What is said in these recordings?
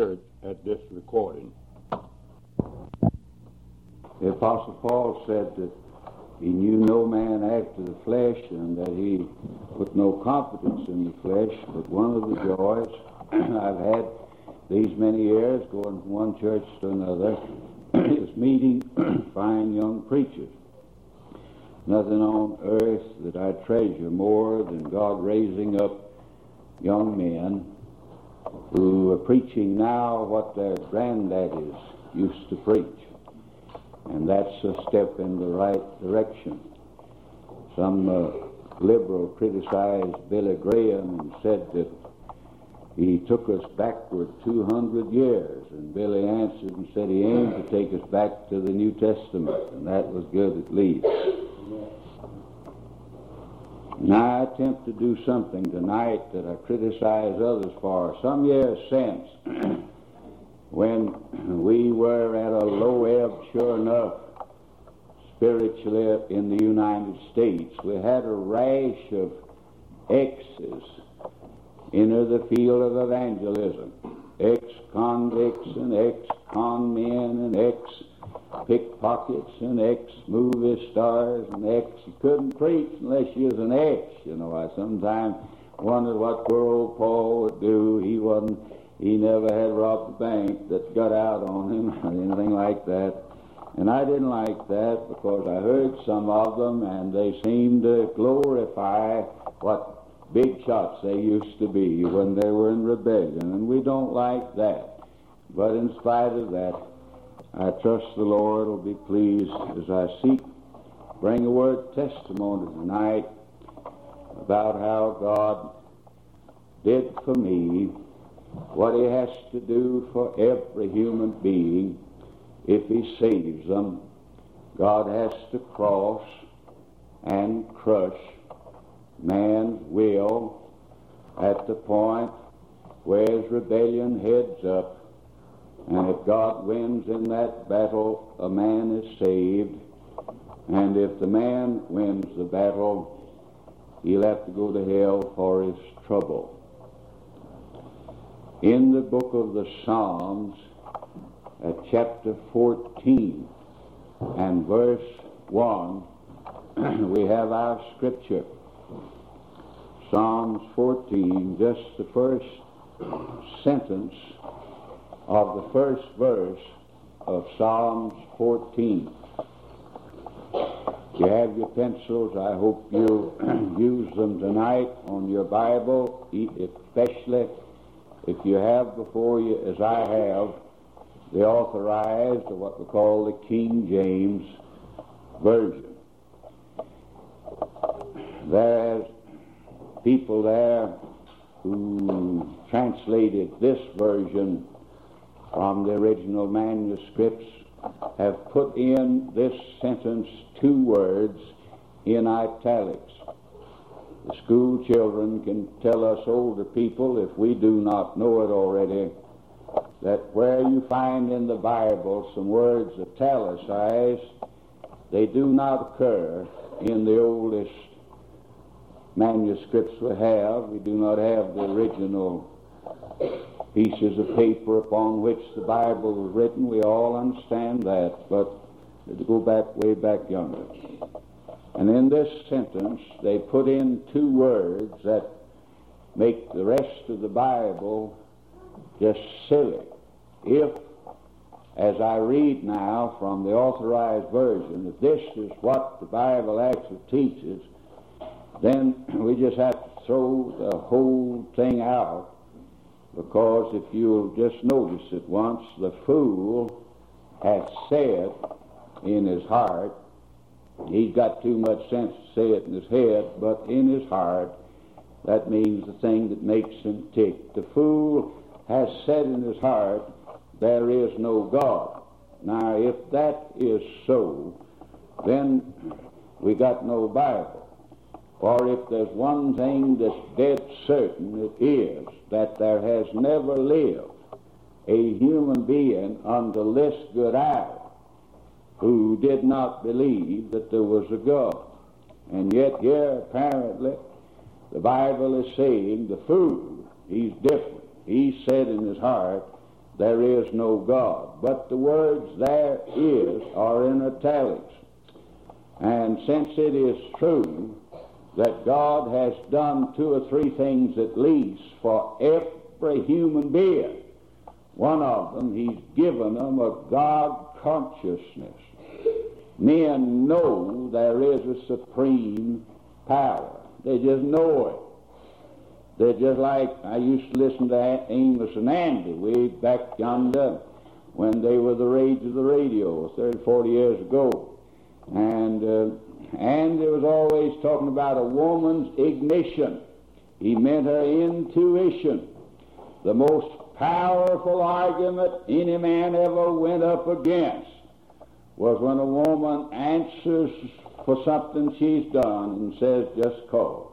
church at this recording. The Apostle Paul said that he knew no man after the flesh and that he put no confidence in the flesh, but one of the joys I've had these many years going from one church to another is meeting fine young preachers. Nothing on earth that I treasure more than God raising up young men who are preaching now what their granddaddies used to preach. And that's a step in the right direction. Some uh, liberal criticized Billy Graham and said that he took us backward 200 years. And Billy answered and said he aimed to take us back to the New Testament, and that was good at least. And I attempt to do something tonight that I criticize others for. Some years since, when we were at a low ebb, sure enough, spiritually in the United States, we had a rash of exes enter the field of evangelism. Ex-convicts and ex-con men and ex-pickpockets and ex-movie stars and ex... You couldn't preach unless you was an ex. You know, I sometimes wondered what poor old Paul would do. He wasn't... He never had robbed a bank that got out on him or anything like that. And I didn't like that because I heard some of them and they seemed to glorify what big shots they used to be when they were in rebellion, and we don't like that. But in spite of that, I trust the Lord will be pleased as I seek bring a word testimony tonight about how God did for me what he has to do for every human being if he saves them. God has to cross and crush man's will at the point where his rebellion heads up. And if God wins in that battle, a man is saved. And if the man wins the battle, he'll have to go to hell for his trouble. In the book of the Psalms, at chapter 14 and verse 1, we have our scripture. Psalms 14, just the first sentence of the first verse of Psalms 14. You have your pencils. I hope you'll use them tonight on your Bible, especially if you have before you, as I have, the authorized, or what we call the King James Version. There's people there who translated this version from the original manuscripts have put in this sentence two words in italics. The school children can tell us older people, if we do not know it already, that where you find in the Bible some words italicized, they do not occur in the oldest manuscripts we have. We do not have the original pieces of paper upon which the Bible was written. We all understand that, but to go back way back younger. And in this sentence, they put in two words that make the rest of the Bible just silly. If, as I read now from the authorized version, if this is what the Bible actually teaches, then we just have to throw the whole thing out because if you'll just notice it once, the fool has said in his heart, he's got too much sense to say it in his head, but in his heart, that means the thing that makes him tick. The fool has said in his heart, there is no God. Now, if that is so, then we got no Bible. For if there's one thing that's dead certain, it is that there has never lived a human being until this good hour who did not believe that there was a God. And yet here apparently the Bible is saying the fool, he's different. He said in his heart, there is no God. But the words there is are in italics. And since it is true that God has done two or three things at least for every human being, one of them, He's given them a God consciousness. Men know there is a supreme power. They just know it. They're just like I used to listen to Amos and Andy way back yonder when they were the rage of the radio 30, 40 years ago. And uh, Andy was always talking about a woman's ignition. He meant her intuition. The most powerful argument any man ever went up against was when a woman answers for something she's done and says, just cause.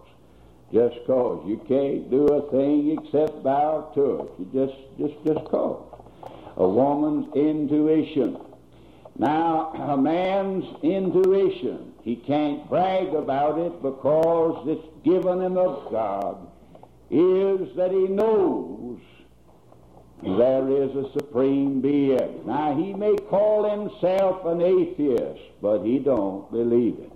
Just cause. You can't do a thing except bow to it. You just, just, just cause. A woman's intuition. Now, a man's intuition, he can't brag about it because it's given him of God, is that he knows there is a supreme being. Now, he may call himself an atheist, but he don't believe it.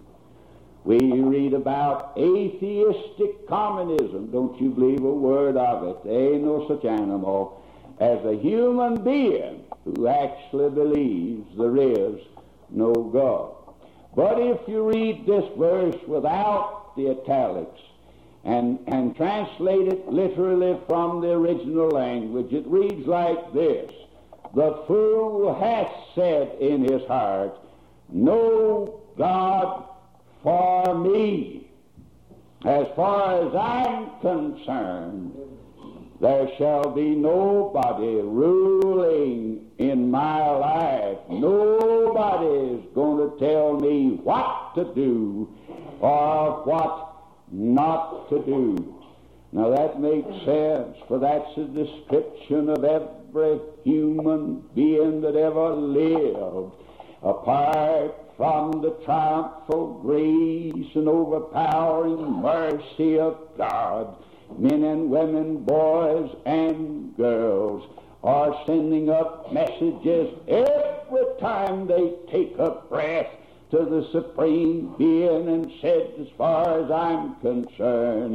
We read about atheistic communism. Don't you believe a word of it. There ain't no such animal as a human being who actually believes there is no God. But if you read this verse without the italics and, and translate it literally from the original language, it reads like this The fool hath said in his heart, No God for me. As far as I'm concerned, there shall be nobody ruling in my life. Nobody's going to tell me what to do or what not to do. Now that makes sense, for that's a description of every human being that ever lived. Apart from the triumphal grace and overpowering mercy of God, men and women, boys and girls are sending up messages every time they take a breath to the Supreme Being and said, as far as I'm concerned,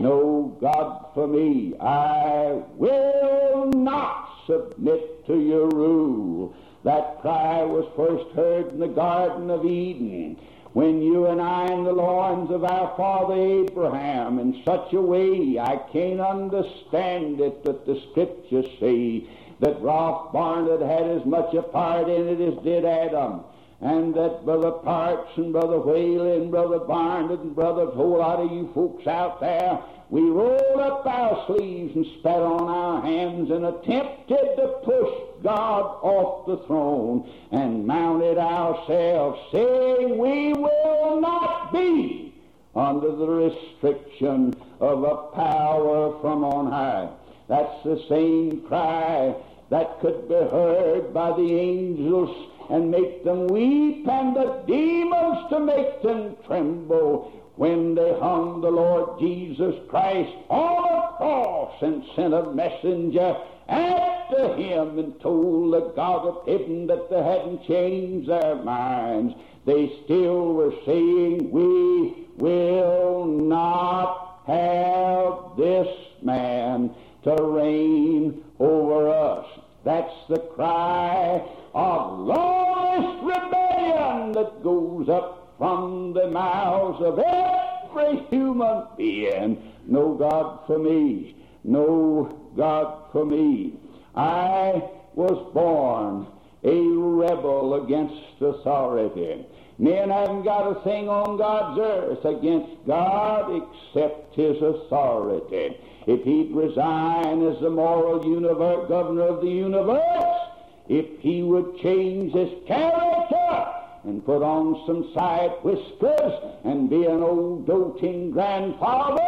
no God for me. I will not submit to your rule. That cry was first heard in the Garden of Eden when you and I in the loins of our father Abraham in such a way I can't understand it, but the scriptures say that Ralph Barnett had as much a part in it as did Adam and that Brother Parks and Brother Whaley and Brother Barnett and Brother whole lot of you folks out there, we rolled up our sleeves and spat on our hands and attempted to push God off the throne and mounted ourselves, saying we will not be under the restriction of a power from on high. That's the same cry that could be heard by the angels and make them weep, and the demons to make them tremble when they hung the Lord Jesus Christ on a cross and sent a messenger after him and told the God of heaven that they hadn't changed their minds. They still were saying, We will not have this man to reign over us. That's the cry of lawless rebellion that goes up from the mouths of every human being. No God for me. No God for me. I was born a rebel against authority. Men haven't got a thing on God's earth against God except His authority. If He'd resign as the moral universe, governor of the universe, if he would change his character and put on some side whiskers and be an old doting grandfather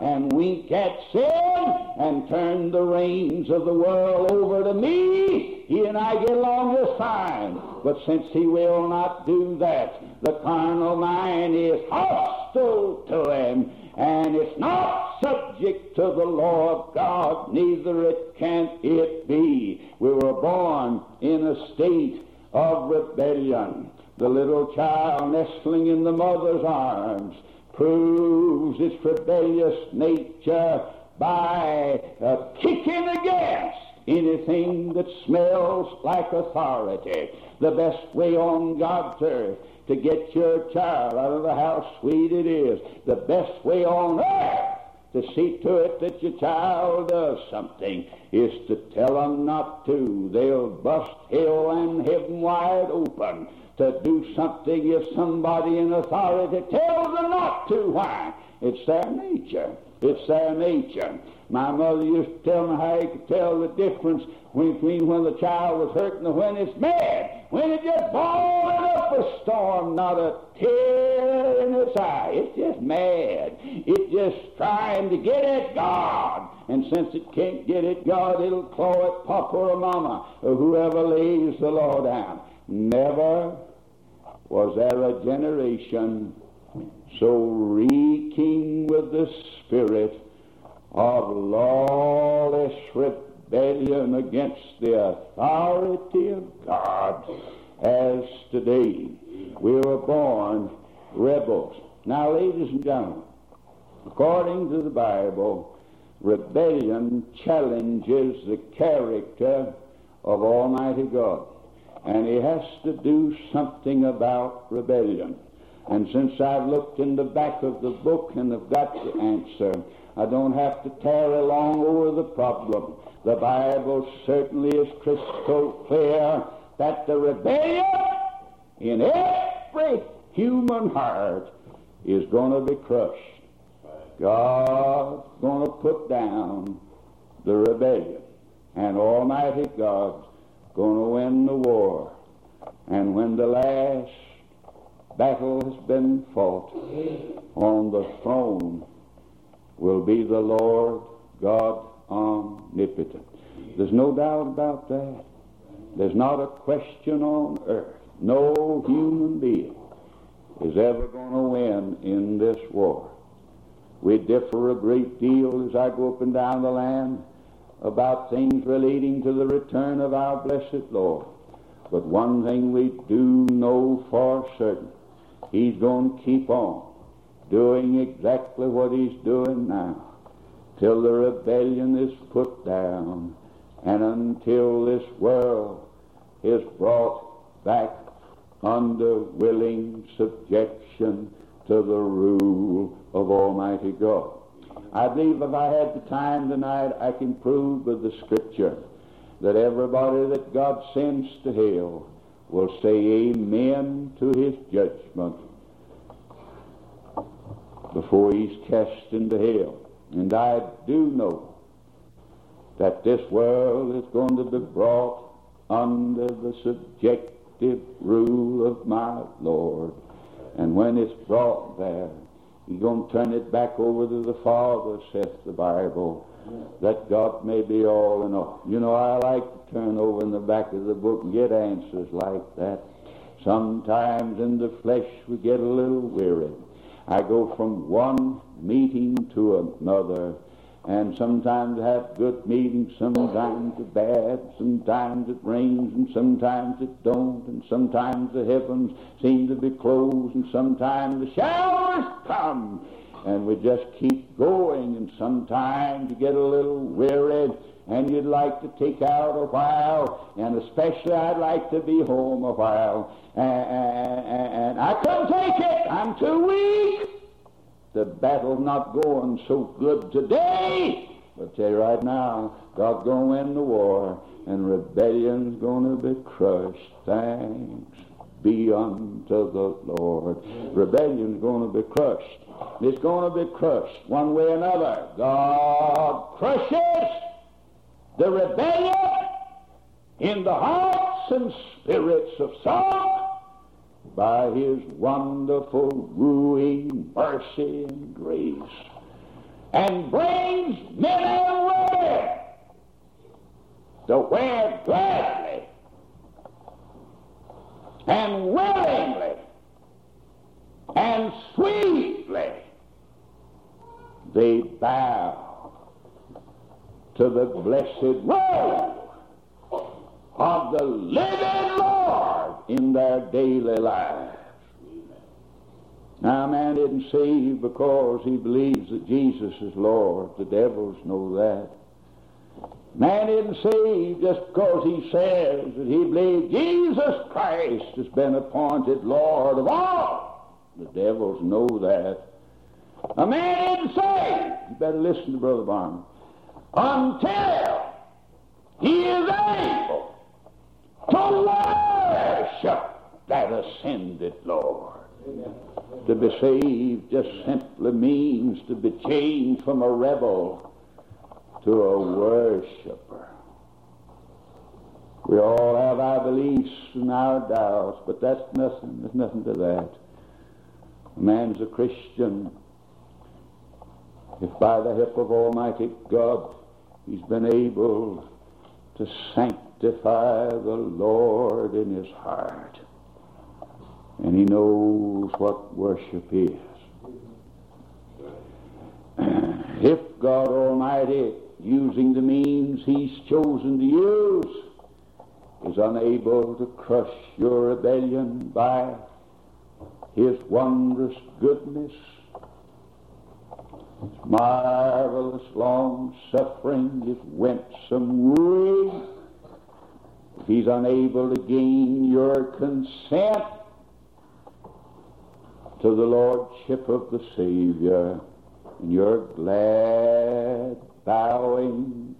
and wink at sin and turn the reins of the world over to me, he and I get along just fine. But since he will not do that, the carnal mind is hostile to him and it's not subject to the law of God, neither it can it be. We were born in a state of rebellion. The little child nestling in the mother's arms proves its rebellious nature by uh, kicking against anything that smells like authority. The best way on God's earth to get your child out of the how sweet it is, the best way on earth to see to it that your child does something is to tell them not to. They'll bust hell and heaven wide open to do something if somebody in authority tells them not to. Why? It's their nature. It's their nature. My mother used to tell me how you could tell the difference between when the child was hurt and when it's mad. When it just boiling up a storm, not a tear in its eye. It's just mad. It's just trying to get at God. And since it can't get at God, it'll claw at Papa or Mama or whoever lays the law down. Never was there a generation so reeking with the spirit of lawless rebellion against the authority of God as today. We were born rebels. Now, ladies and gentlemen, according to the Bible, rebellion challenges the character of Almighty God. And He has to do something about rebellion. And since I've looked in the back of the book and have got the answer, I don't have to tarry long over the problem. The Bible certainly is crystal clear that the rebellion in every human heart is going to be crushed. God's going to put down the rebellion, and Almighty God's going to win the war. And when the last battle has been fought on the throne will be the Lord God omnipotent. There's no doubt about that. There's not a question on earth. No human being is ever going to win in this war. We differ a great deal as I go up and down the land about things relating to the return of our blessed Lord. But one thing we do know for certain, He's going to keep on doing exactly what he's doing now till the rebellion is put down and until this world is brought back under willing subjection to the rule of Almighty God. I believe if I had the time tonight, I can prove with the Scripture that everybody that God sends to hell will say amen to his judgment before he's cast into hell. And I do know that this world is going to be brought under the subjective rule of my Lord. And when it's brought there, he's going to turn it back over to the Father, says the Bible, that God may be all in all. You know, I like to turn over in the back of the book and get answers like that. Sometimes in the flesh we get a little weary. I go from one meeting to another, and sometimes have good meetings, sometimes it's bad, sometimes it rains, and sometimes it don't, and sometimes the heavens seem to be closed, and sometimes the showers come, and we just keep going, and sometimes you get a little weary, and you'd like to take out a while, and especially I'd like to be home a while, and, and I couldn't take it. I'm too weak. The battle's not going so good today. But I tell you right now, God's going to win the war, and rebellion's going to be crushed. Thanks be unto the Lord. Rebellion's going to be crushed. It's going to be crushed one way or another. God crushes the rebellion in the hearts and spirits of some by his wonderful wooing mercy and grace and brings men women to where gladly and willingly and sweetly they bow to the blessed role of the living Lord in their daily lives. Now, man isn't saved because he believes that Jesus is Lord. The devils know that. Man isn't saved just because he says that he believes Jesus Christ has been appointed Lord of all. The devils know that. A man isn't saved. You better listen to Brother Barnum. Until he is able to worship that ascended Lord. To be saved just simply means to be changed from a rebel to a worshiper. We all have our beliefs and our doubts, but that's nothing. There's nothing to that. A man's a Christian if by the help of Almighty God he's been able to sanctify the Lord in his heart. And he knows what worship is. If God Almighty, using the means he's chosen to use, is unable to crush your rebellion by his wondrous goodness, his marvelous long suffering, his winsome rule, if he's unable to gain your consent to the Lordship of the Savior, and you're glad bowing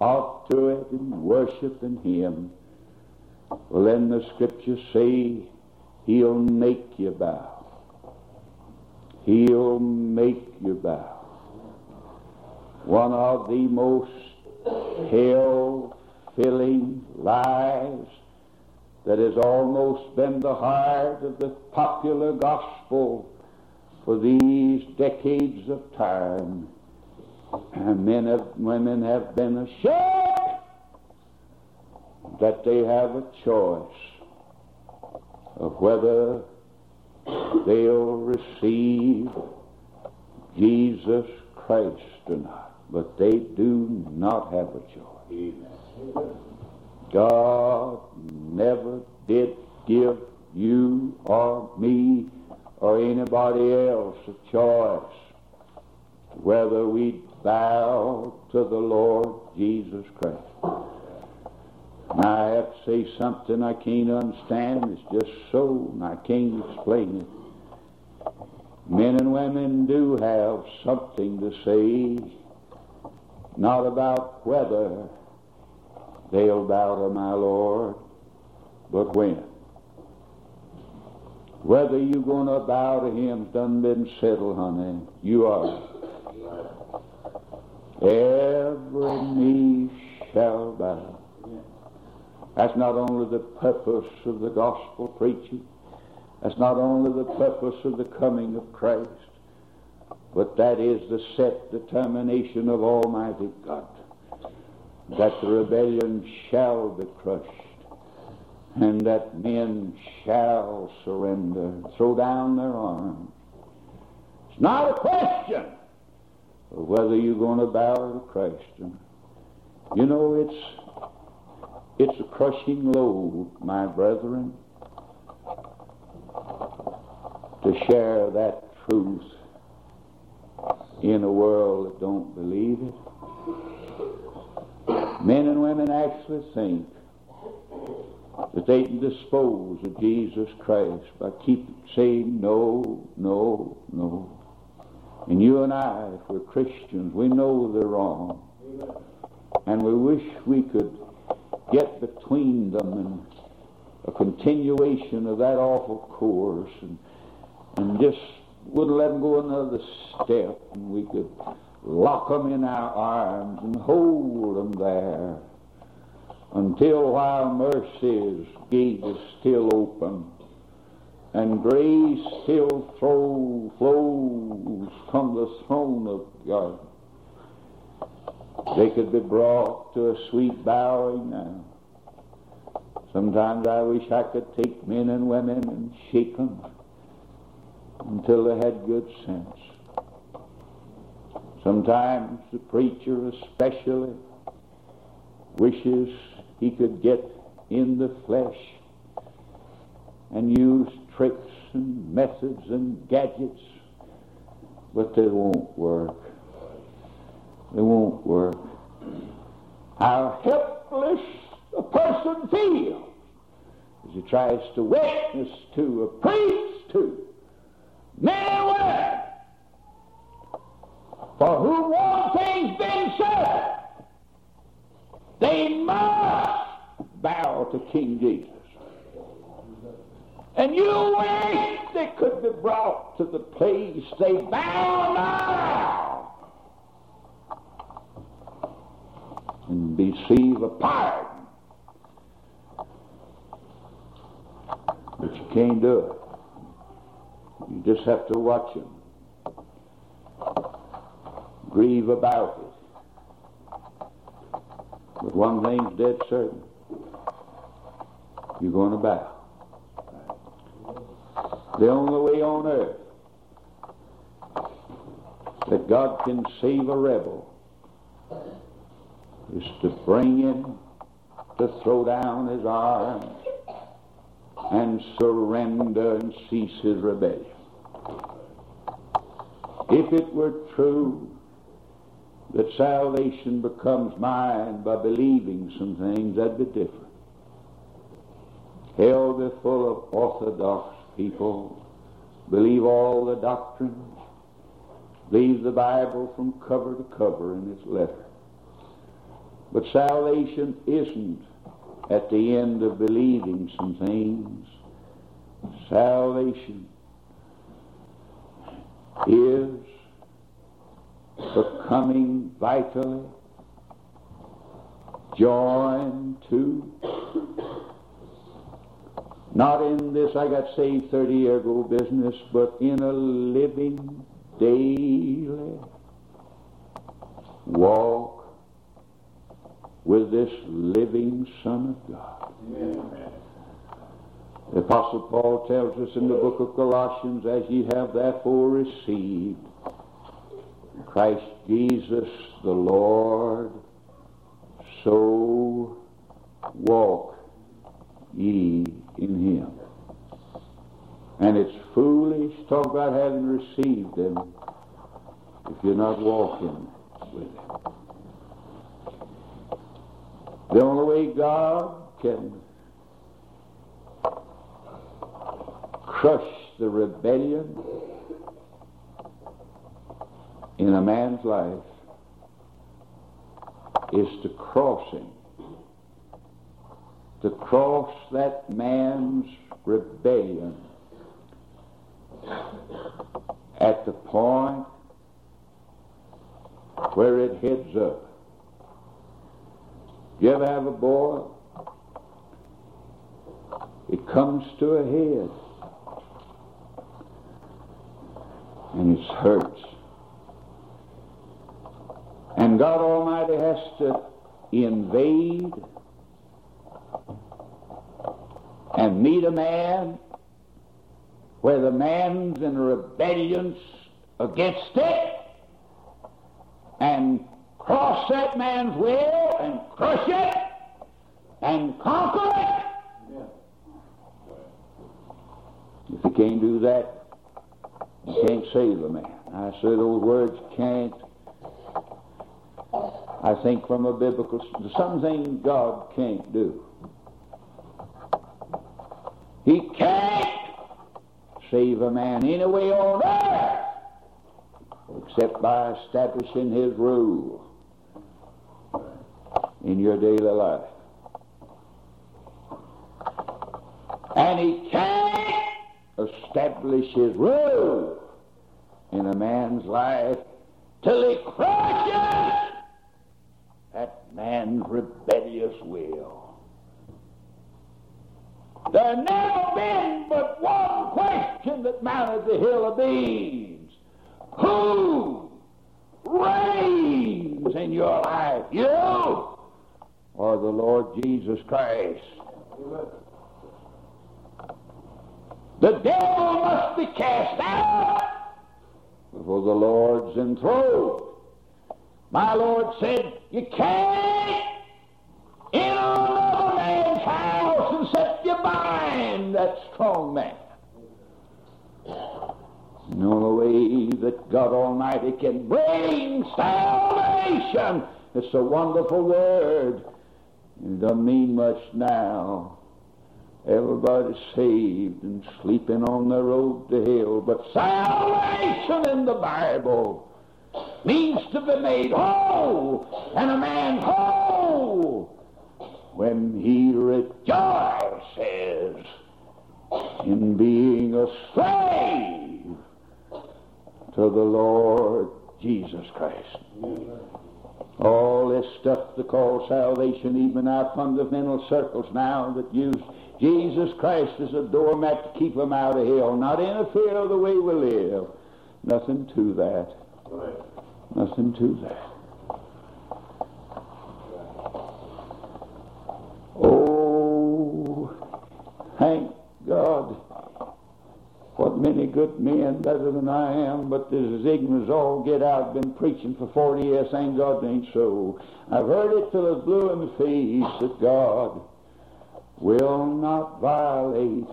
off to it and worshiping Him, well, then the Scriptures say He'll make you bow. He'll make you bow. One of the most hell-filling lies that has almost been the heart of the popular gospel for these decades of time. And men and women have been assured that they have a choice of whether they'll receive Jesus Christ or not. But they do not have a choice. God never did give you or me or anybody else a choice whether we bow to the Lord Jesus Christ. Now I have to say something I can't understand. It's just so, and I can't explain it. Men and women do have something to say, not about whether they'll bow to my Lord, but when. Whether you're going to bow to him done been settled, honey. You are. Every knee shall bow. That's not only the purpose of the gospel preaching. That's not only the purpose of the coming of Christ. But that is the set determination of Almighty God. That the rebellion shall be crushed. And that men shall surrender, throw down their arms. It's not a question of whether you're going to bow to Christ. You know, it's it's a crushing load, my brethren, to share that truth in a world that don't believe it. Men and women actually think that they can dispose of Jesus Christ by keep saying no, no, no. And you and I, if we're Christians, we know they're wrong. And we wish we could get between them and a continuation of that awful course and, and just wouldn't let them go another step and we could lock them in our arms and hold them there until while mercy's gate is still open and grace still flow, flows from the throne of God. They could be brought to a sweet bowing now. Sometimes I wish I could take men and women and shake them until they had good sense. Sometimes the preacher especially wishes he could get in the flesh and use tricks and methods and gadgets, but they won't work. They won't work. How helpless a person feels as he tries to witness to, a preach to, men and for whom one thing's been said. They must bow to King Jesus. And you wish they could be brought to the place they bow now and receive a pardon. But you can't do it. You just have to watch them. Grieve about it. But one thing's dead certain. You're going to bow. The only way on earth that God can save a rebel is to bring him to throw down his arms and surrender and cease his rebellion. If it were true that salvation becomes mine by believing some things, that'd be different. Hell be full of orthodox people, believe all the doctrines, believe the Bible from cover to cover in its letter. But salvation isn't at the end of believing some things. Salvation is becoming vitally joined to not in this I got saved 30 year ago business, but in a living daily walk with this living Son of God. Amen. The Apostle Paul tells us in the book of Colossians, as ye have therefore received Christ Jesus the Lord, so walk ye in him. And it's foolish talk about having received him if you're not walking with him. The only way God can crush the rebellion in a man's life is to cross him. To cross that man's rebellion at the point where it heads up. You ever have a boil? It comes to a head. And it hurts. And God Almighty has to invade and meet a man where the man's in rebellion against it and cross that man's will and crush it and conquer it. If you can't do that, you can't save a man. I say those words can't. I think from a biblical, something God can't do. He can't save a man any way on earth except by establishing his rule in your daily life. And he can't establish his rule in a man's life till he crushes man's rebellious will. There never been but one question that mounted the hill of beans. Who reigns in your life? You or the Lord Jesus Christ. The devil must be cast out before the Lord's enthroned. My Lord said, You can't in another man's house and set you bind that strong man. The way that God Almighty can bring salvation. It's a wonderful word. It doesn't mean much now. Everybody's saved and sleeping on the road to hell. But salvation in the Bible means to be made whole, and a man whole when he rejoices in being a slave to the Lord Jesus Christ. All this stuff they call salvation, even our fundamental circles now that use Jesus Christ as a doormat to keep them out of hell, not interfere with the way we live. Nothing to that. Nothing to that. Oh, thank God. What many good men, better than I am, but there's as ignorant as all get out, been preaching for 40 years. Thank God it ain't so. I've heard it till it's blue in the face that God will not violate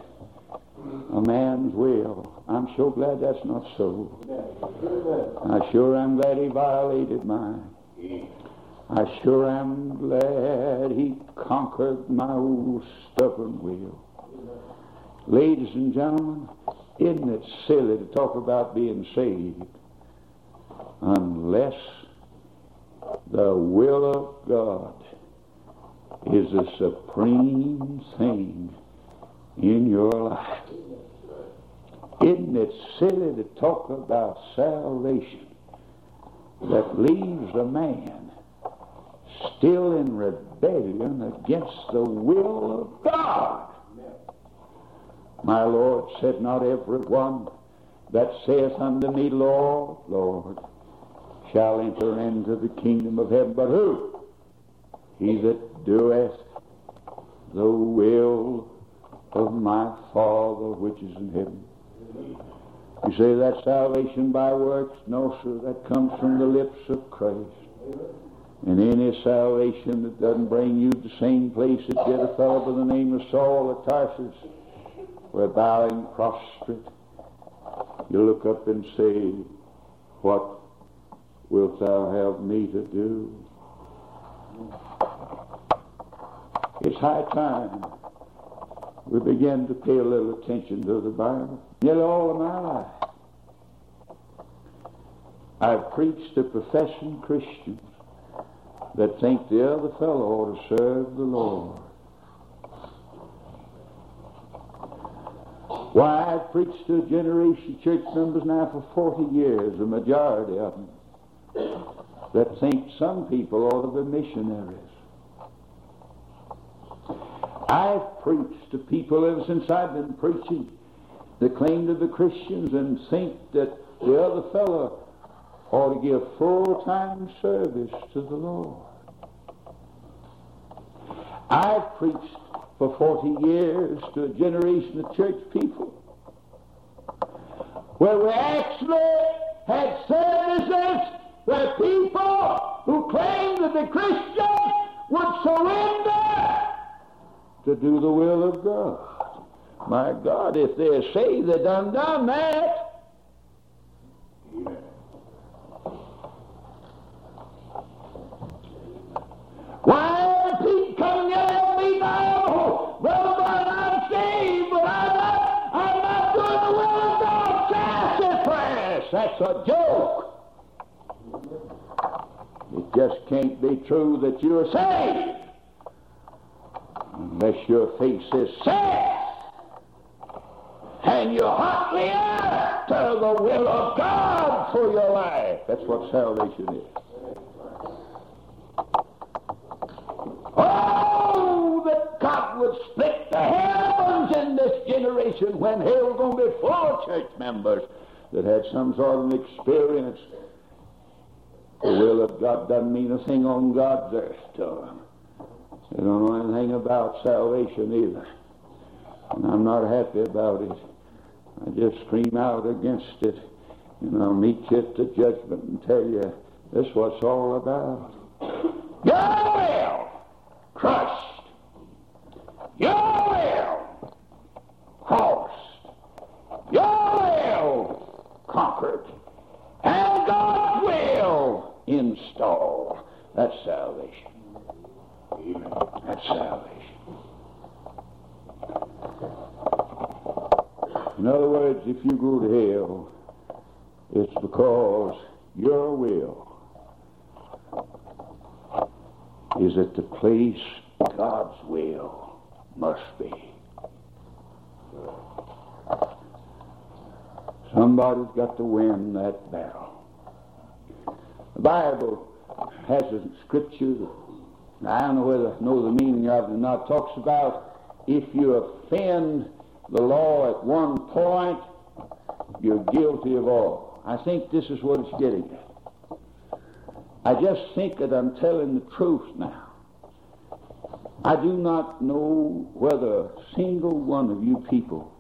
a man's will. I'm so glad that's not so. I sure am glad he violated mine. I sure am glad he conquered my old stubborn will. Ladies and gentlemen, isn't it silly to talk about being saved unless the will of God is the supreme thing in your life? Isn't it silly to talk about salvation that leaves a man still in rebellion against the will of God? My Lord said, Not every one that saith unto me, Lord, Lord, shall enter into the kingdom of heaven, but who? He that doeth the will of my Father which is in heaven. You say that salvation by works? No, sir. That comes from the lips of Christ. And any salvation that doesn't bring you to the same place that did a fellow by the name of Saul of Tarsus, where bowing prostrate, you look up and say, What wilt thou have me to do? It's high time we begin to pay a little attention to the Bible. Nearly all of my life, I've preached to professing Christians that think the other fellow ought to serve the Lord. Why, I've preached to a generation of church members now for 40 years, the majority of them, that think some people ought to be missionaries. I've preached to people ever since I've been preaching the claim to be Christians and think that the other fellow ought to give full-time service to the Lord. I've preached for 40 years to a generation of church people where we actually had services where people who claimed to be Christians would surrender to do the will of God. My God, if they're saved, they done done that. Why people come yelling me now? Brother, brother, I'm saved, but I'm not, I'm not doing the will of God. Sassafras! That's a joke. It just can't be true that you're saved unless your face is set and you're hotly after the will of God for your life. That's what salvation is. Oh, that God would split the heavens in this generation when hell's going to be full of church members that had some sort of an experience. The will of God doesn't mean a thing on God's earth to them. They don't know anything about salvation either. And I'm not happy about it. I just scream out against it. And I'll meet you at the judgment and tell you this is what's all about. Your will, crushed. Your will, crossed. Your will, conquered. And God's will, installed. That's salvation believe that's salvation. In other words, if you go to hell, it's because your will is at the place God's will must be. Somebody's got to win that battle. The Bible has a scripture I don't know whether know the meaning of it or not. Talks about if you offend the law at one point, you're guilty of all. I think this is what it's getting at. I just think that I'm telling the truth now. I do not know whether a single one of you people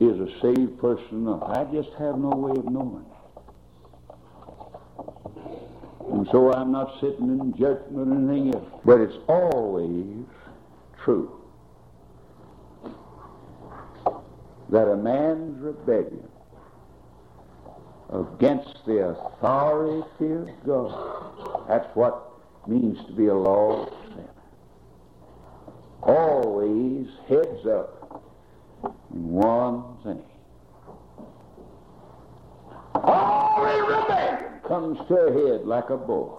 is a saved person or not. I just have no way of knowing. And so I'm not sitting in judgment or anything else. But it's always true that a man's rebellion against the authority of God, that's what means to be a law sinner, always heads up in one thing. Every rebellion comes to a head like a boar.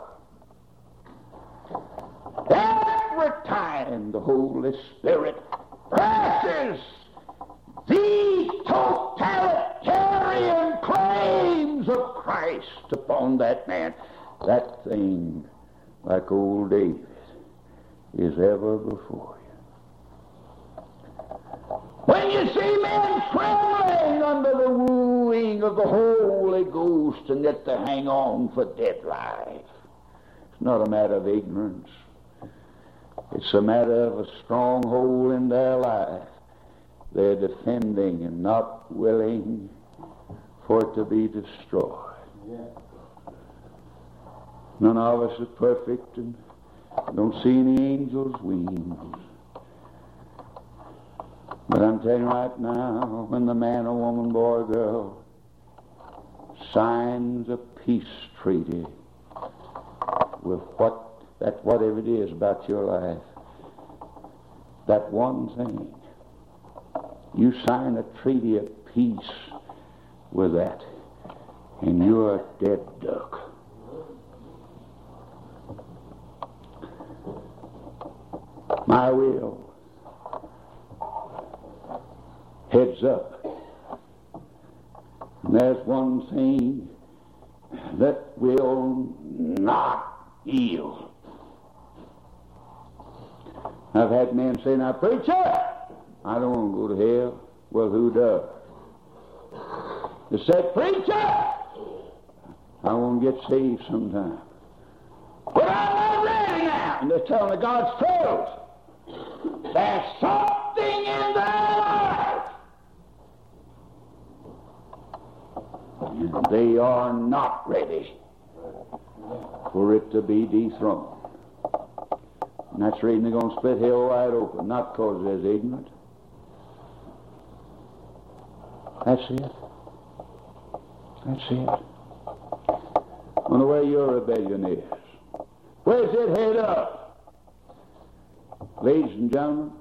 Every time the Holy Spirit presses these totalitarian claims of Christ upon that man, that thing, like old David, is ever before you. When you see men trembling under the of the Holy Ghost and yet they hang on for dead life, it's not a matter of ignorance. It's a matter of a stronghold in their life they're defending and not willing for it to be destroyed. None of us is perfect and don't see any angels' wings. But I'm telling you right now, when the man or woman, boy or girl signs a peace treaty with what that whatever it is about your life, that one thing you sign a treaty of peace with that, and you're a dead duck. My will heads up. And there's one thing that will not yield. I've had men say, now, preacher, I don't want to go to hell. Well, who does? They said, Preacher, I want to get saved sometime. But I'm not ready now. And they're telling the God's truth. There's something in their life. They are not ready for it to be dethroned. And that's the reason they're going to split hell wide open, not because they're ignorant, That's it. That's it. On the way your rebellion is. Where's it head up? Ladies and gentlemen,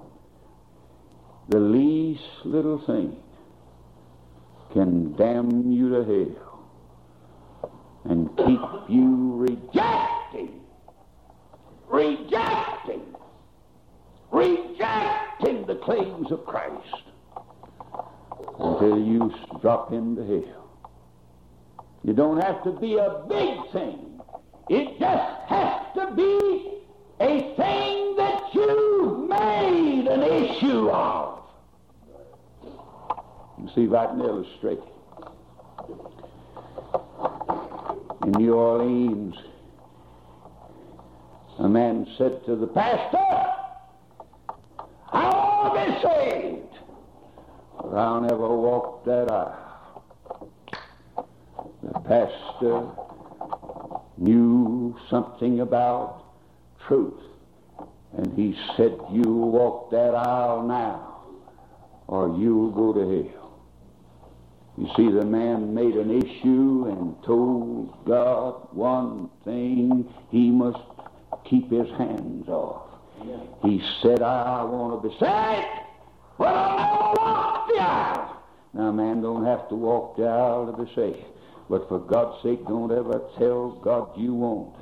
the least little thing can damn you to hell and keep you rejecting, rejecting, rejecting the claims of Christ until you drop into hell. You don't have to be a big thing. It just has to be a thing that you've made an issue of. See if I can illustrate. In New Orleans, a man said to the pastor, I want to be saved. I'll never walk that aisle. The pastor knew something about truth. And he said, You walk that aisle now, or you'll go to hell. You see, the man made an issue and told God one thing he must keep his hands off. He said, I want to be saved. Well, I never walk the aisle. Now, man don't have to walk the aisle to be saved. But for God's sake, don't ever tell God you won't.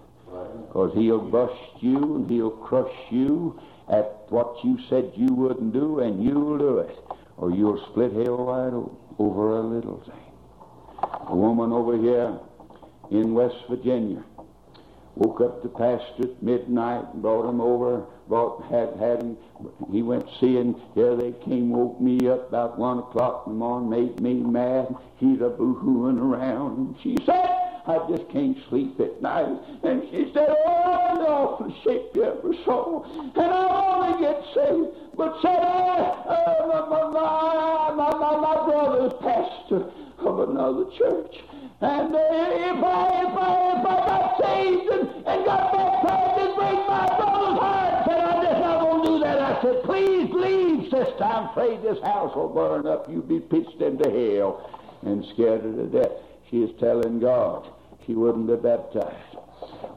Because he'll bust you and he'll crush you at what you said you wouldn't do, and you'll do it. Or you'll split hell wide open over a little thing. A woman over here in West Virginia woke up the pastor at midnight and brought him over brought had had him he went seeing here they came woke me up about one o'clock in the morning made me mad he's a boo-hooing around and she said I just can't sleep at night and she said oh I'm awful shape ever so and I want to get saved but said uh, uh, my, my, my, my, my brother's pastor of another church and uh, if I if I if I got saved and, and got baptized and break my brother's heart, said I'm just not gonna do that. I said, please leave, sister. I'm afraid this house will burn up. You'll be pitched into hell and scared to death. She is telling God she wouldn't be baptized.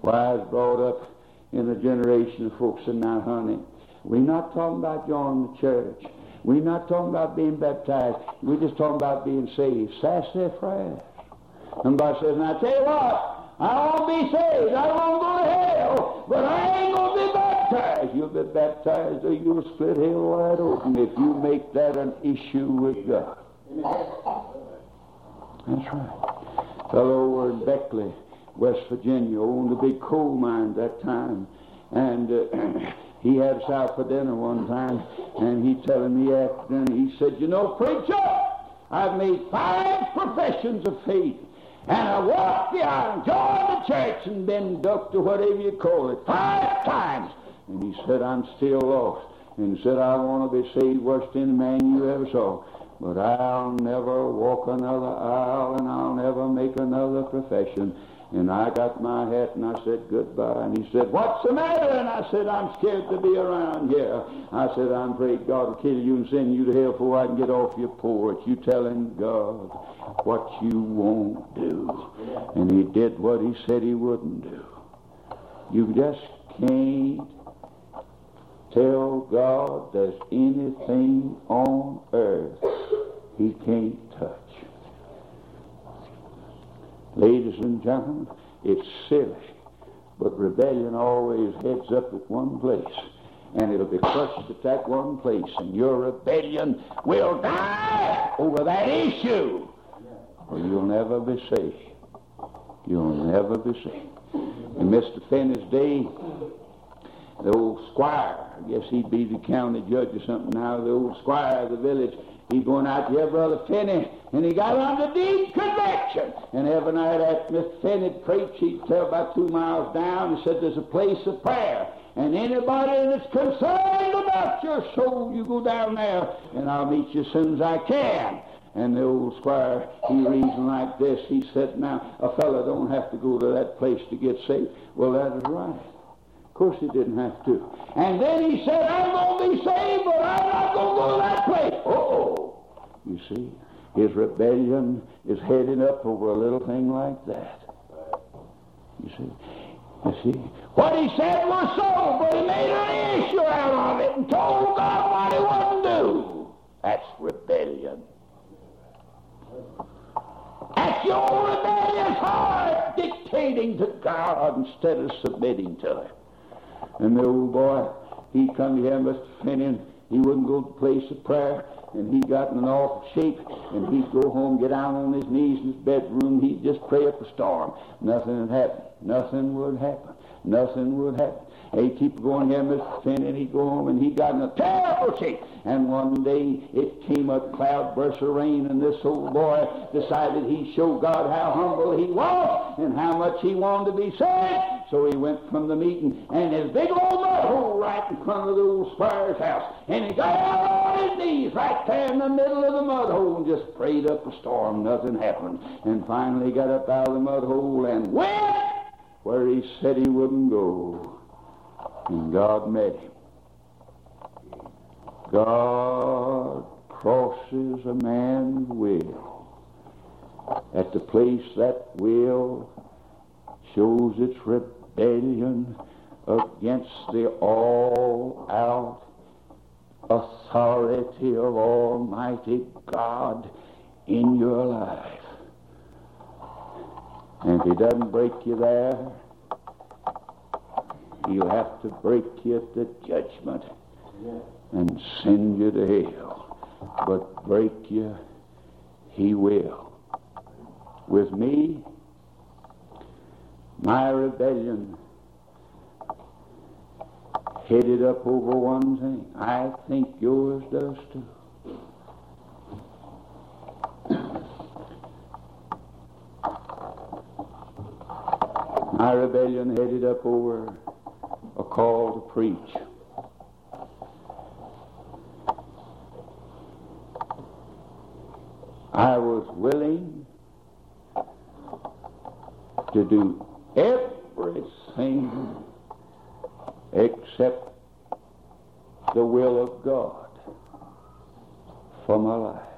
Why I was brought up in a generation of folks and now, honey, we're not talking about joining the church. We're not talking about being baptized. We're just talking about being saved. Sass their prayers. Somebody says, now I tell you what, I won't be saved. I won't go to hell, but I ain't going to be baptized. You'll be baptized or you'll split hell wide open if you make that an issue with God. That's right. Fellow over in Beckley, West Virginia, owned a big coal mine at that time. And uh, he had us out for dinner one time, and he telling me after dinner, he said, You know, preacher, I've made five professions of faith. And I walked the joined the church, and been ducked or whatever you call it, five times. And he said, I'm still lost. And he said, I want to be saved worse than any man you ever saw. But I'll never walk another aisle, and I'll never make another profession. And I got my hat and I said goodbye. And he said, What's the matter? And I said, I'm scared to be around here. I said, I'm afraid God will kill you and send you to hell before I can get off your porch. You telling God what you won't do. And he did what he said he wouldn't do. You just can't tell God there's anything on earth he can't touch. Ladies and gentlemen, it's silly, but rebellion always heads up at one place, and it'll be crushed at that one place, and your rebellion will die over that issue, or you'll never be saved. You'll never be saved. In Mr. Finney's day, the old squire, I guess he'd be the county judge or something now, the old squire of the village, he'd going out to hear Brother Finney, and he got under deep conviction. And every night after Mr. Finney preached, he'd tell about two miles down, he said, there's a place of prayer. And anybody that's concerned about your soul, you go down there, and I'll meet you as soon as I can. And the old squire, he reasoned like this. He said, now, a fellow don't have to go to that place to get saved. Well, that is right. Of course he didn't have to. And then he said, I'm going to be saved, but I'm not going to go to that place. Oh, you see, his rebellion is heading up over a little thing like that. You see, you see, what he said was so, but he made an issue out of it and told God what he wouldn't do. That's rebellion. That's your rebellious heart dictating to God instead of submitting to Him. And the old boy, he come to him, Mr. Finney, he wouldn't go to the place of prayer, and he got in an awful shape, and he'd go home, get down on his knees in his bedroom, he'd just pray up a storm. Nothing would happen. Nothing would happen. Nothing would happen. He'd keep going here, Mr. Finney, and he'd go home, and he got in a terrible shape. And one day it came a cloud burst of rain, and this old boy decided he'd show God how humble he was and how much he wanted to be saved. So he went from the meeting, and his big old mud hole right in front of the old squire's house. And he got on his knees right there in the middle of the mud hole and just prayed up a storm. Nothing happened. And finally got up out of the mud hole and went where he said he wouldn't go. And God met him. God crosses a man's will at the place that will shows its rebellion against the all-out authority of Almighty God in your life. And if he doesn't break you there, he'll have to break you at the judgment and send you to hell. But break you, he will. With me, my rebellion headed up over one thing. I think yours does too. My rebellion headed up over a call to preach. I was willing to do everything except the will of God for my life.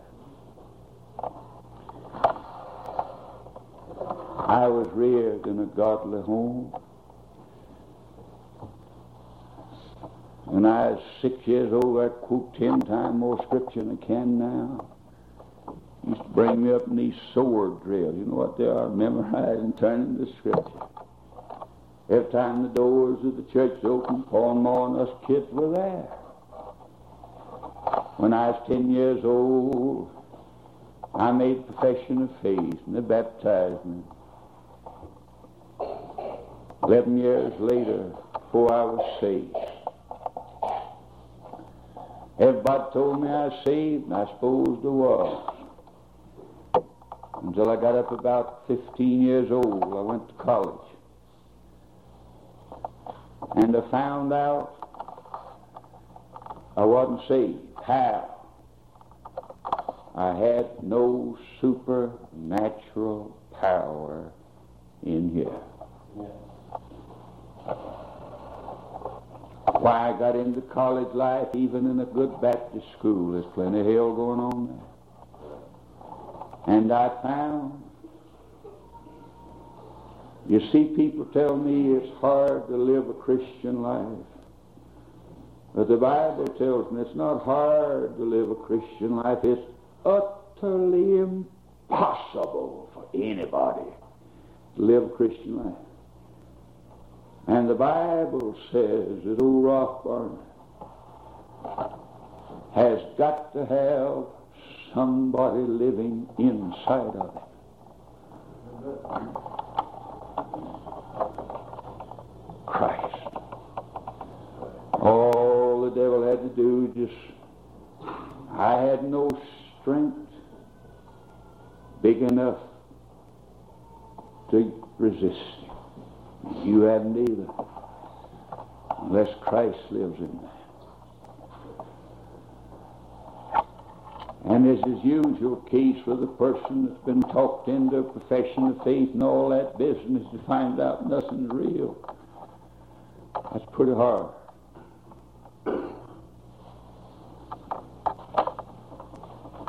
I was reared in a godly home. When I was six years old, I quote ten times more scripture than I can now. He Used to bring me up in these sword drills. You know what they are? Memorizing, turning the scripture. Every time the doors of the church opened, Paul and Ma and us kids were there. When I was ten years old, I made profession of faith, and they baptized me. Eleven years later, before I was saved, everybody told me I was saved, and I suppose I was. Until I got up about 15 years old, I went to college. And I found out I wasn't saved. How? I had no supernatural power in here. Why I got into college life, even in a good Baptist school, there's plenty of hell going on there. And I found, you see, people tell me it's hard to live a Christian life. But the Bible tells me it's not hard to live a Christian life. It's utterly impossible for anybody to live a Christian life. And the Bible says that old Rothbarn has got to have somebody living inside of it. Christ. All the devil had to do just, I had no strength big enough to resist him. You haven't either, unless Christ lives in there. And this is usual case with a person that's been talked into a profession of faith and all that business to find out nothing's real. That's pretty hard.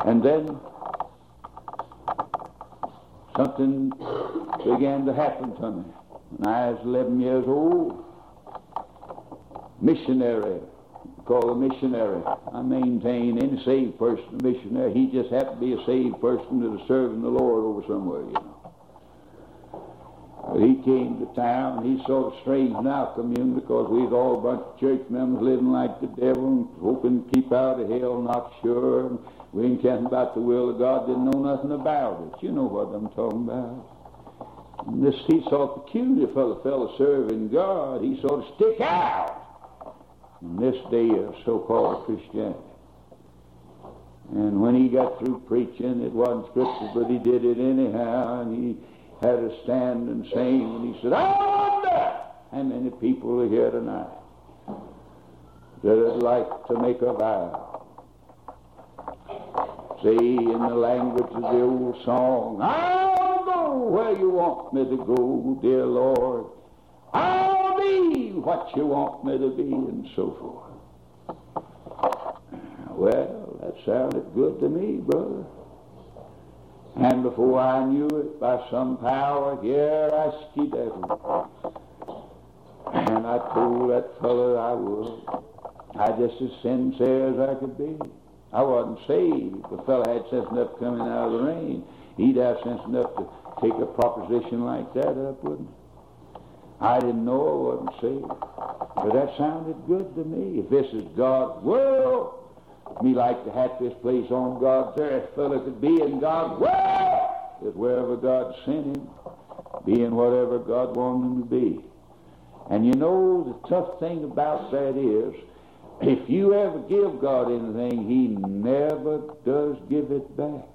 And then something began to happen to me. When I was 11 years old, missionary called a missionary. I maintain any saved person a missionary. He just happened to be a saved person that is serving the Lord over somewhere, you know. But he came to town. And he sort of straightened our community because we was all a bunch of church members living like the devil and hoping to keep out of hell, not sure. And we ain't caring about the will of God, didn't know nothing about it. You know what I'm talking about. This, he of peculiar fellow, fellow serving God. He sort of stick out in this day of so-called Christianity. And when he got through preaching, it wasn't scripture, but he did it anyhow, and he had to stand and sing, and he said, I wonder how many people are here tonight that would like to make a vow. See, in the language of the old song, I'll where you want me to go, dear Lord. I'll be what you want me to be, and so forth. Well, that sounded good to me, brother. And before I knew it, by some power, here I skedaddled. And I told that fellow I would. I just as sincere as I could be. I wasn't saved. The fellow had sense enough coming out of the rain. He'd have sense enough to take a proposition like that up, wouldn't he? I didn't know I wasn't saved. But that sounded good to me. If this is God's world, me like to have this place on God's earth. Fellow could be in God's world. That wherever God sent him, be in whatever God wanted him to be. And you know, the tough thing about that is, if you ever give God anything, He never does give it back.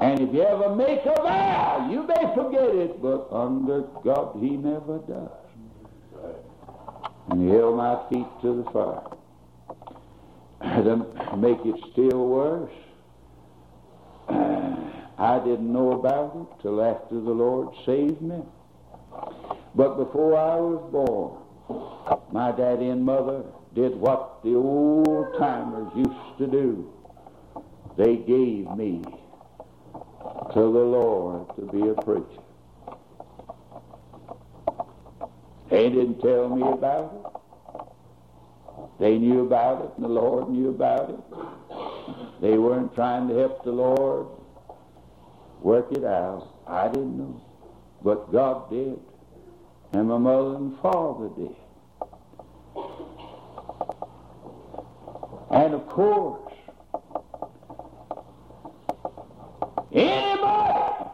And if you ever make a vow, you may forget it, but under God, He never does. And He held my feet to the fire. to make it still worse, I didn't know about it till after the Lord saved me. But before I was born, my daddy and mother did what the old timers used to do. They gave me to the Lord to be a preacher. They didn't tell me about it. They knew about it, and the Lord knew about it. They weren't trying to help the Lord work it out. I didn't know. But God did. And my mother and father did. And of course, anybody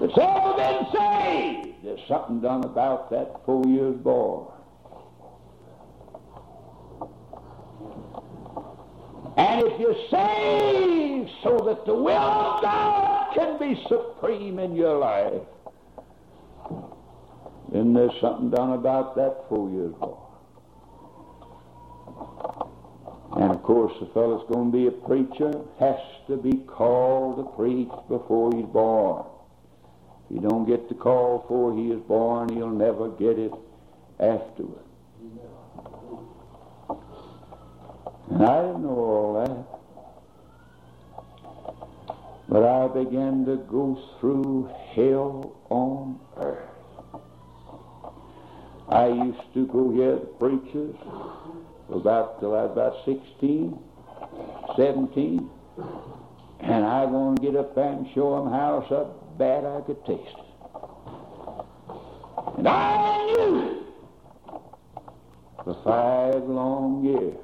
that's ever been saved, there's something done about that four years boy. And if you're saved so that the will of God can be supreme in your life, then there's something done about that four years boy. And of course, the fellow's going to be a preacher, has to be called to preach before he's born. If he don't get the call before he is born, he'll never get it afterward. And I didn't know all that. But I began to go through hell on earth. I used to go hear the preachers about till I was about 16, 17, and I to get up there and show them how so bad I could taste it. And I knew for five long years.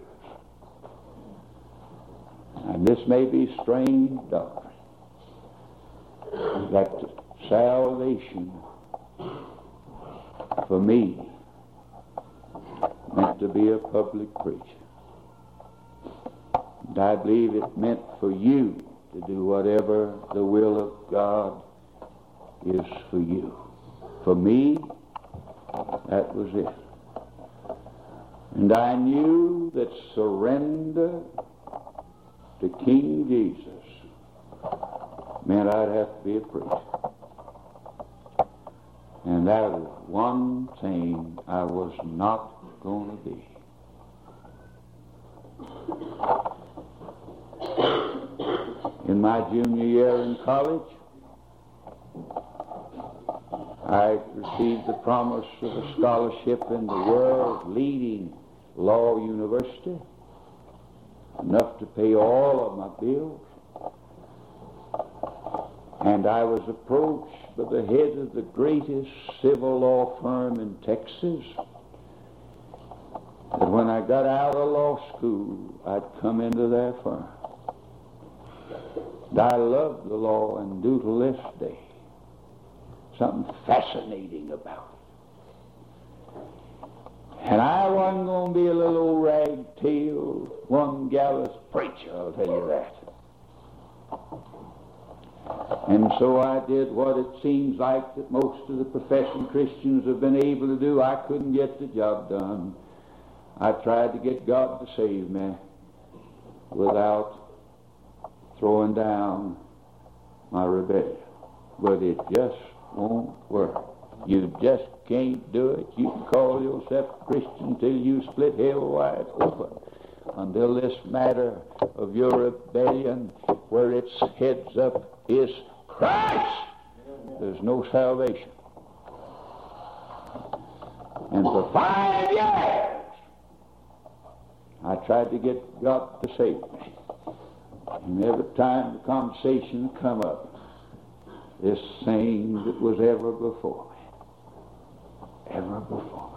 And this may be strange doctrine that salvation for me meant to be a public preacher. And I believe it meant for you to do whatever the will of God is for you. For me, that was it. And I knew that surrender to King Jesus meant I'd have to be a preacher. And that was one thing I was not going to be. In my junior year in college, I received the promise of a scholarship in the world's leading law university, enough to pay all of my bills. And I was approached by the head of the greatest civil law firm in Texas that when I got out of law school, I'd come into their firm. And I loved the law and do to this day. Something fascinating about it. And I wasn't going to be a little old ragtail, one gallus preacher, I'll tell you that. And so I did what it seems like that most of the professing Christians have been able to do. I couldn't get the job done. I tried to get God to save me without throwing down my rebellion. But it just won't work. You just can't do it. You can call yourself Christian till you split hell wide open. Until this matter of your rebellion, where its heads up is Christ, there's no salvation. And for five years, I tried to get God to save me. And every time the conversation come up, this same that was ever before me. Ever before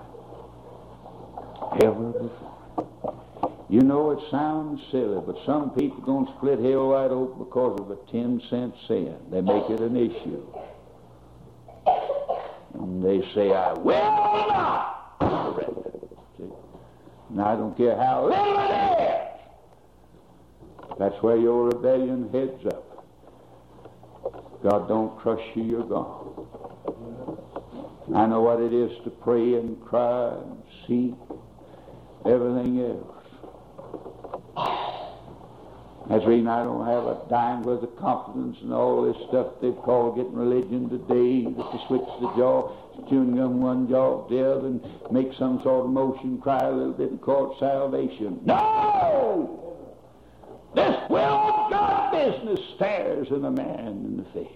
me. Ever before me. You know it sounds silly, but some people going to split hell wide open because of a ten cent sin. They make it an issue. And they say, I will not surrender. And I don't care how little it is. That's where your rebellion heads up. God don't crush you, you're gone. I know what it is to pray and cry and seek everything else. That's the reason I don't have a dime worth of confidence in all this stuff they call getting religion today, that they switch the jaw, chewing gum one jaw the other, and make some sort of motion, cry a little bit, and call it salvation. No! This will of God business stares in a man in the face.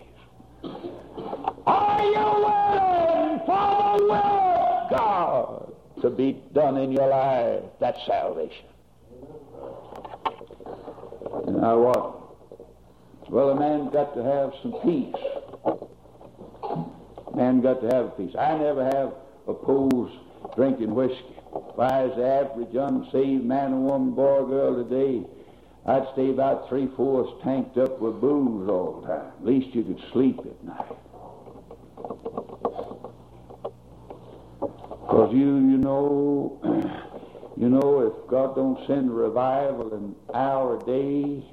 Are you willing for the will of God to be done in your life? That's salvation. And now what? Well, a man's got to have some peace. Man got to have peace. I never have opposed drinking whiskey. Why, as the average unsaved man or woman, boy or girl today, I'd stay about three fourths tanked up with booze all the time. At least you could sleep at night. Because you, you know, you know, if God don't send a revival an hour a day,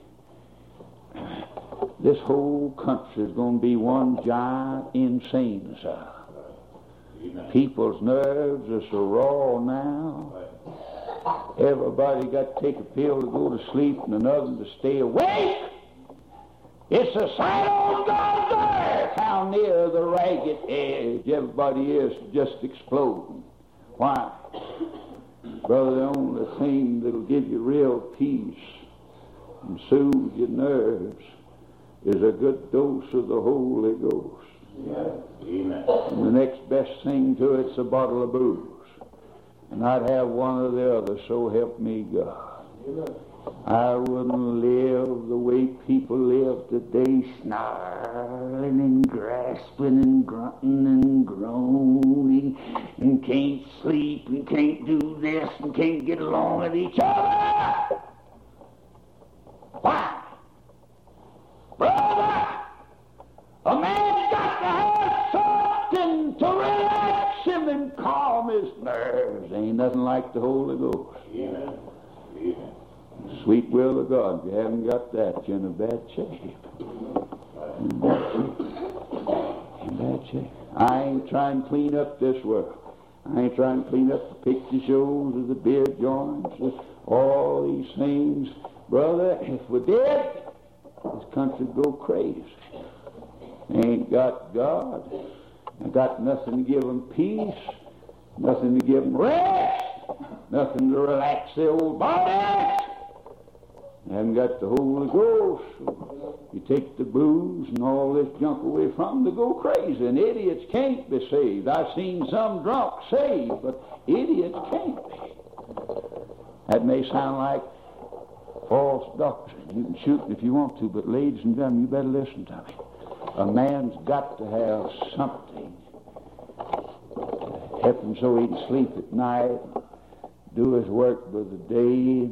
this whole country is going to be one giant insane asylum. People's nerves are so raw now. Everybody got to take a pill to go to sleep and another to stay awake. It's a sign on God's earth how near the ragged edge everybody is just exploding. Why? Brother, the only thing that'll give you real peace and soothe your nerves is a good dose of the Holy Ghost. Amen. And the next best thing to it's a bottle of booze and I'd have one or the other, so help me God. I wouldn't live the way people live today, snarling and grasping and grunting and groaning and can't sleep and can't do this and can't get along with each other. Why? Brother, a man's got to have something to relax him and calm his nerves. Ain't nothing like the Holy Ghost. Amen. Amen. Sweet will of God. If you haven't got that, you're in a bad shape. In bad shape. In bad shape. I ain't trying to clean up this world. I ain't trying to clean up the picture shows or the beer joints or all these things. Brother, if we did, this country go crazy. Ain't got God. Ain't got nothing to give them peace, nothing to give them rest, nothing to relax the old body. They haven't got the Holy Ghost. You take the booze and all this junk away from them, they go crazy. And idiots can't be saved. I've seen some drunk saved, but idiots can't be. That may sound like false doctrine. You can shoot if you want to, but ladies and gentlemen, you better listen to me. A man's got to have something help him so he can sleep at night, do his work by the day.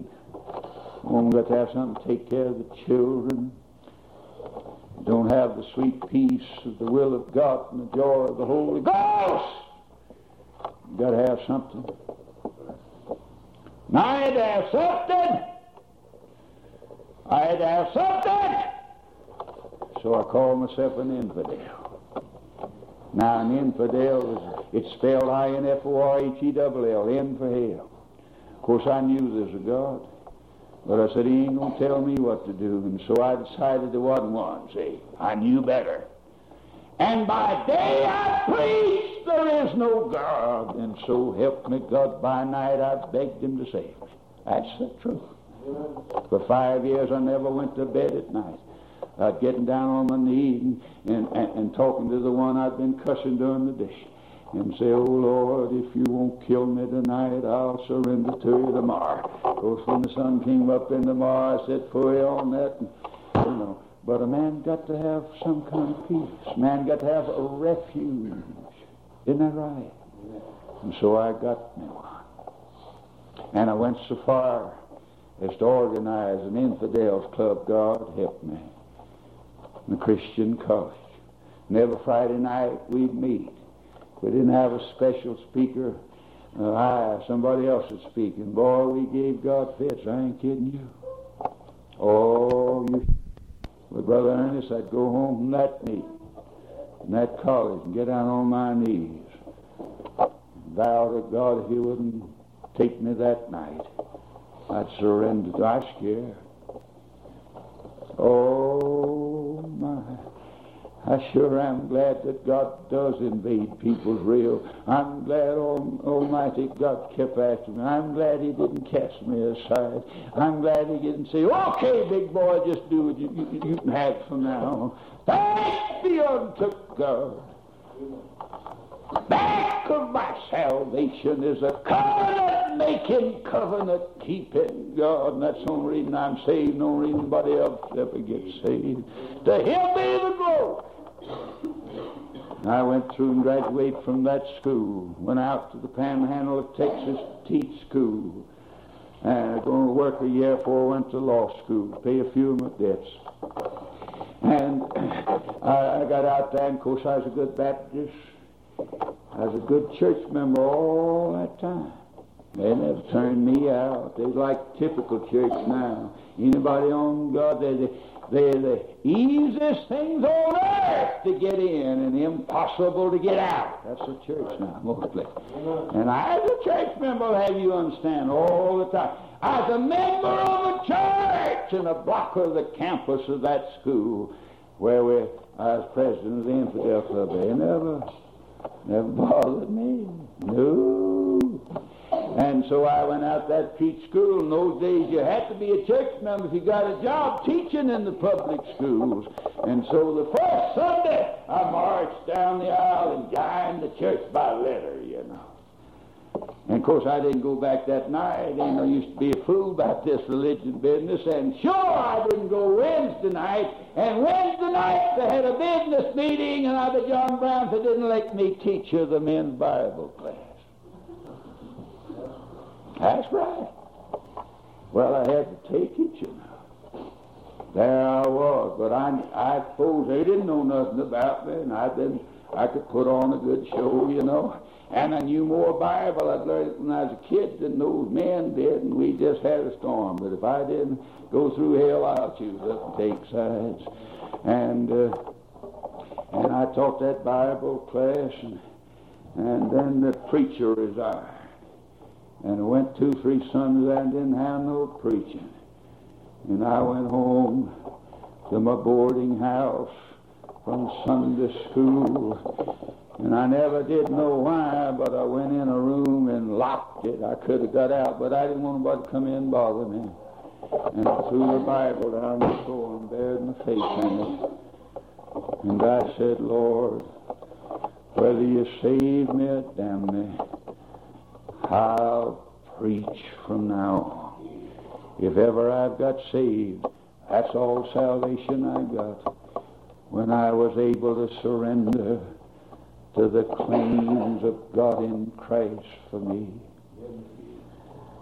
Woman got to have something to take care of the children. Don't have the sweet peace of the will of God and the joy of the Holy Ghost. You got to have something. And I had to have something. I had to have something. So I call myself an infidel. Now, an infidel is it's spelled I-N-F-O-R-H-E-L-L, in for hell. Of course, I knew there's a God, but I said he ain't gonna tell me what to do, and so I decided there wasn't one. See, I knew better. And by day I preached there is no God, and so help me God. By night I begged him to save me. That's the truth. For five years I never went to bed at night. I'd getting down on my knees and, and, and, talking to the one I'd been cussing during the day. and say, Oh Lord, if you won't kill me tonight, I'll surrender to you tomorrow. Of course, when the sun came up in the morning, I said, Fooey on that. And, you know, but a man got to have some kind of peace. Man got to have a refuge. Isn't that right? And so I got me one. And I went so far as to organize an infidels club. God help me. The Christian college. And every Friday night we'd meet. We didn't have a special speaker. Uh, I, somebody else was speaking. Boy, we gave God fits. I ain't kidding you. Oh, you. With Brother Ernest, I'd go home from that meet, from that college, and get down on my knees. Vow to God if He wouldn't take me that night, I'd surrender. I scared. Oh, my. I sure am glad that God does invade people's real. I'm glad Almighty God kept after me. I'm glad He didn't cast me aside. I'm glad He didn't say, okay, big boy, just do what you, you, you can have from now on. Thanks be unto God. Back of my salvation is a covenant making, covenant keeping God. And that's the only reason I'm saved, no reason anybody else ever gets saved. To Him be the glory. I went through and graduated from that school. Went out to the panhandle of Texas to teach school. And I going to work a year before I went to law school, to pay a few of my debts. And I, I got out there, and of course I was a good Baptist. I was a good church member all that time. They never turned me out. They like typical church now. Anybody on God, they, they they're the easiest things on earth to get in and impossible to get out. That's the church now, mostly. And I, as a church member, have you understand all the time. As a member of a church and a blocker of the campus of that school where we, I was president of the Infidel Club, they never, never bothered me. No. And so I went out that teach school. In those days, you had to be a church member if you got a job teaching in the public schools. And so the first Sunday, I marched down the aisle and joined the church by letter, you know. And of course, I didn't go back that night. You know, I used to be a fool about this religion business. And sure, I didn't go Wednesday night. And Wednesday night, they had a business meeting, and I, the John Brown, they didn't let me teach her the men's Bible class. That's right. Well, I had to take it, you know. There I was, but I, I suppose they didn't know nothing about me, and I didn't. I could put on a good show, you know. And I knew more Bible. I'd learned when I was a kid than those men did, and we just had a storm. But if I didn't go through hell, I'll choose up and take sides. And uh, and I taught that Bible class, and and then the preacher resigned. And I went two, three Sundays and didn't have no preaching. And I went home to my boarding house from Sunday school. And I never did know why, but I went in a room and locked it. I could have got out, but I didn't want anybody to come in and bother me. And I threw the Bible down the floor and buried my face in it. And I said, Lord, whether you save me or damn me, I'll preach from now on. If ever I've got saved, that's all salvation I got. When I was able to surrender to the claims of God in Christ for me.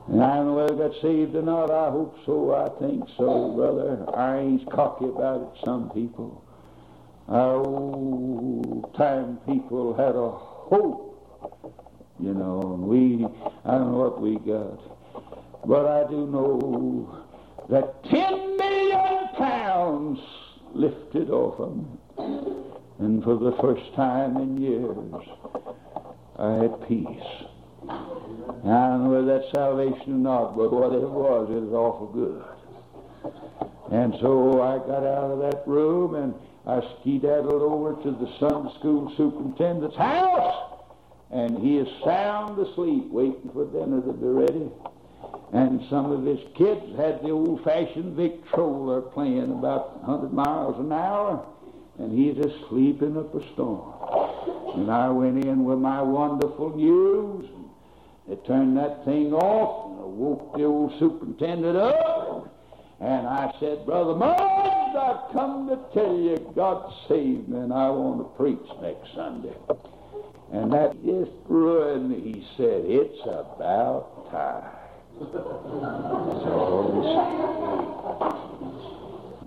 And I don't know whether I got saved or not. I hope so. I think so, brother. I ain't cocky about it, some people. Old time people had a hope you know, and we, I don't know what we got. But I do know that 10 million pounds lifted off of me. And for the first time in years, I had peace. And I don't know that's salvation or not, but whatever it was, it was awful good. And so I got out of that room and I skedaddled over to the Sunday school superintendent's house and he is sound asleep waiting for dinner to be ready. And some of his kids had the old-fashioned Victrola playing about 100 miles an hour, and he's asleep in a storm. And I went in with my wonderful news. And they turned that thing off, and I woke the old superintendent up. And I said, Brother Muggs, I've come to tell you God saved me, and I want to preach next Sunday. And that just ruined me. He said, It's about time.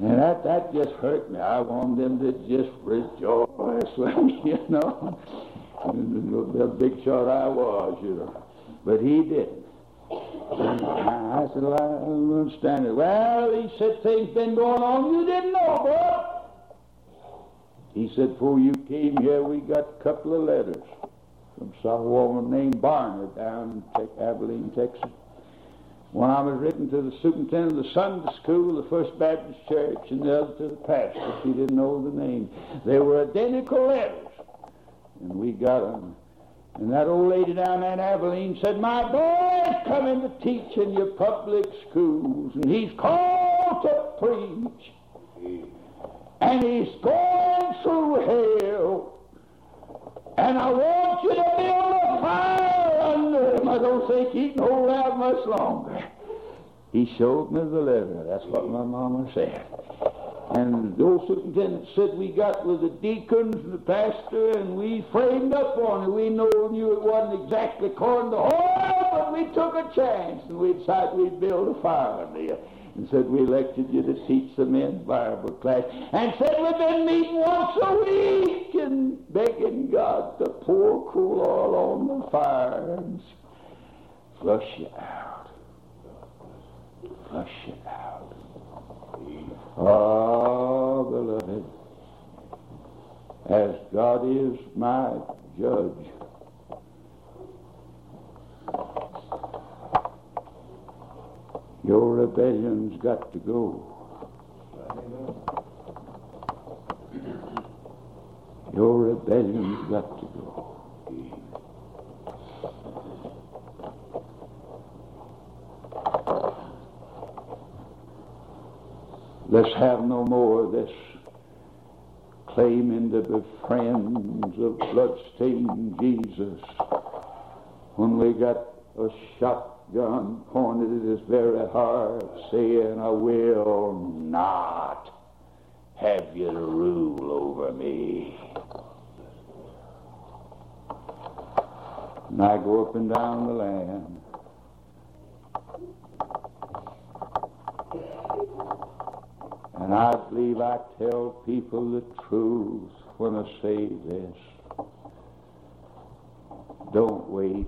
And that, that just hurt me. I wanted them to just rejoice you know. The big shot I was, you know. But he didn't. I said, well, I don't understand it. Well, he said, things been going on you didn't know, boy. He said, before you came here, we got a couple of letters from some woman named Barnard down in Abilene, Texas. One them was written to the superintendent of the Sunday school, of the First Baptist Church, and the other to the pastor. She didn't know the name. They were identical letters. And we got them. And that old lady down in Abilene said, My boy's coming to teach in your public schools, and he's called to preach. And he's going through hell. And I want you to build a fire under him. I don't think he much longer. He showed me the letter. That's what my mama said. And the old superintendent said we got with the deacons and the pastor, and we framed up on it. We know, knew it wasn't exactly according to Hoyle, but we took a chance, and we decided we'd build a fire you and said we elected you to teach the men Bible class, and said we've been meeting once a week and begging God to pour cool oil on the fire and flush you out. Flush you out. Oh, beloved, as God is my judge, Your rebellion's got to go. Your rebellion's got to go. Let's have no more of this claiming to be friends of bloodstained Jesus when we got a shotgun pointed at his very heart, saying, I will not have you to rule over me. And I go up and down the land. And I believe I tell people the truth when I say this. Don't wait.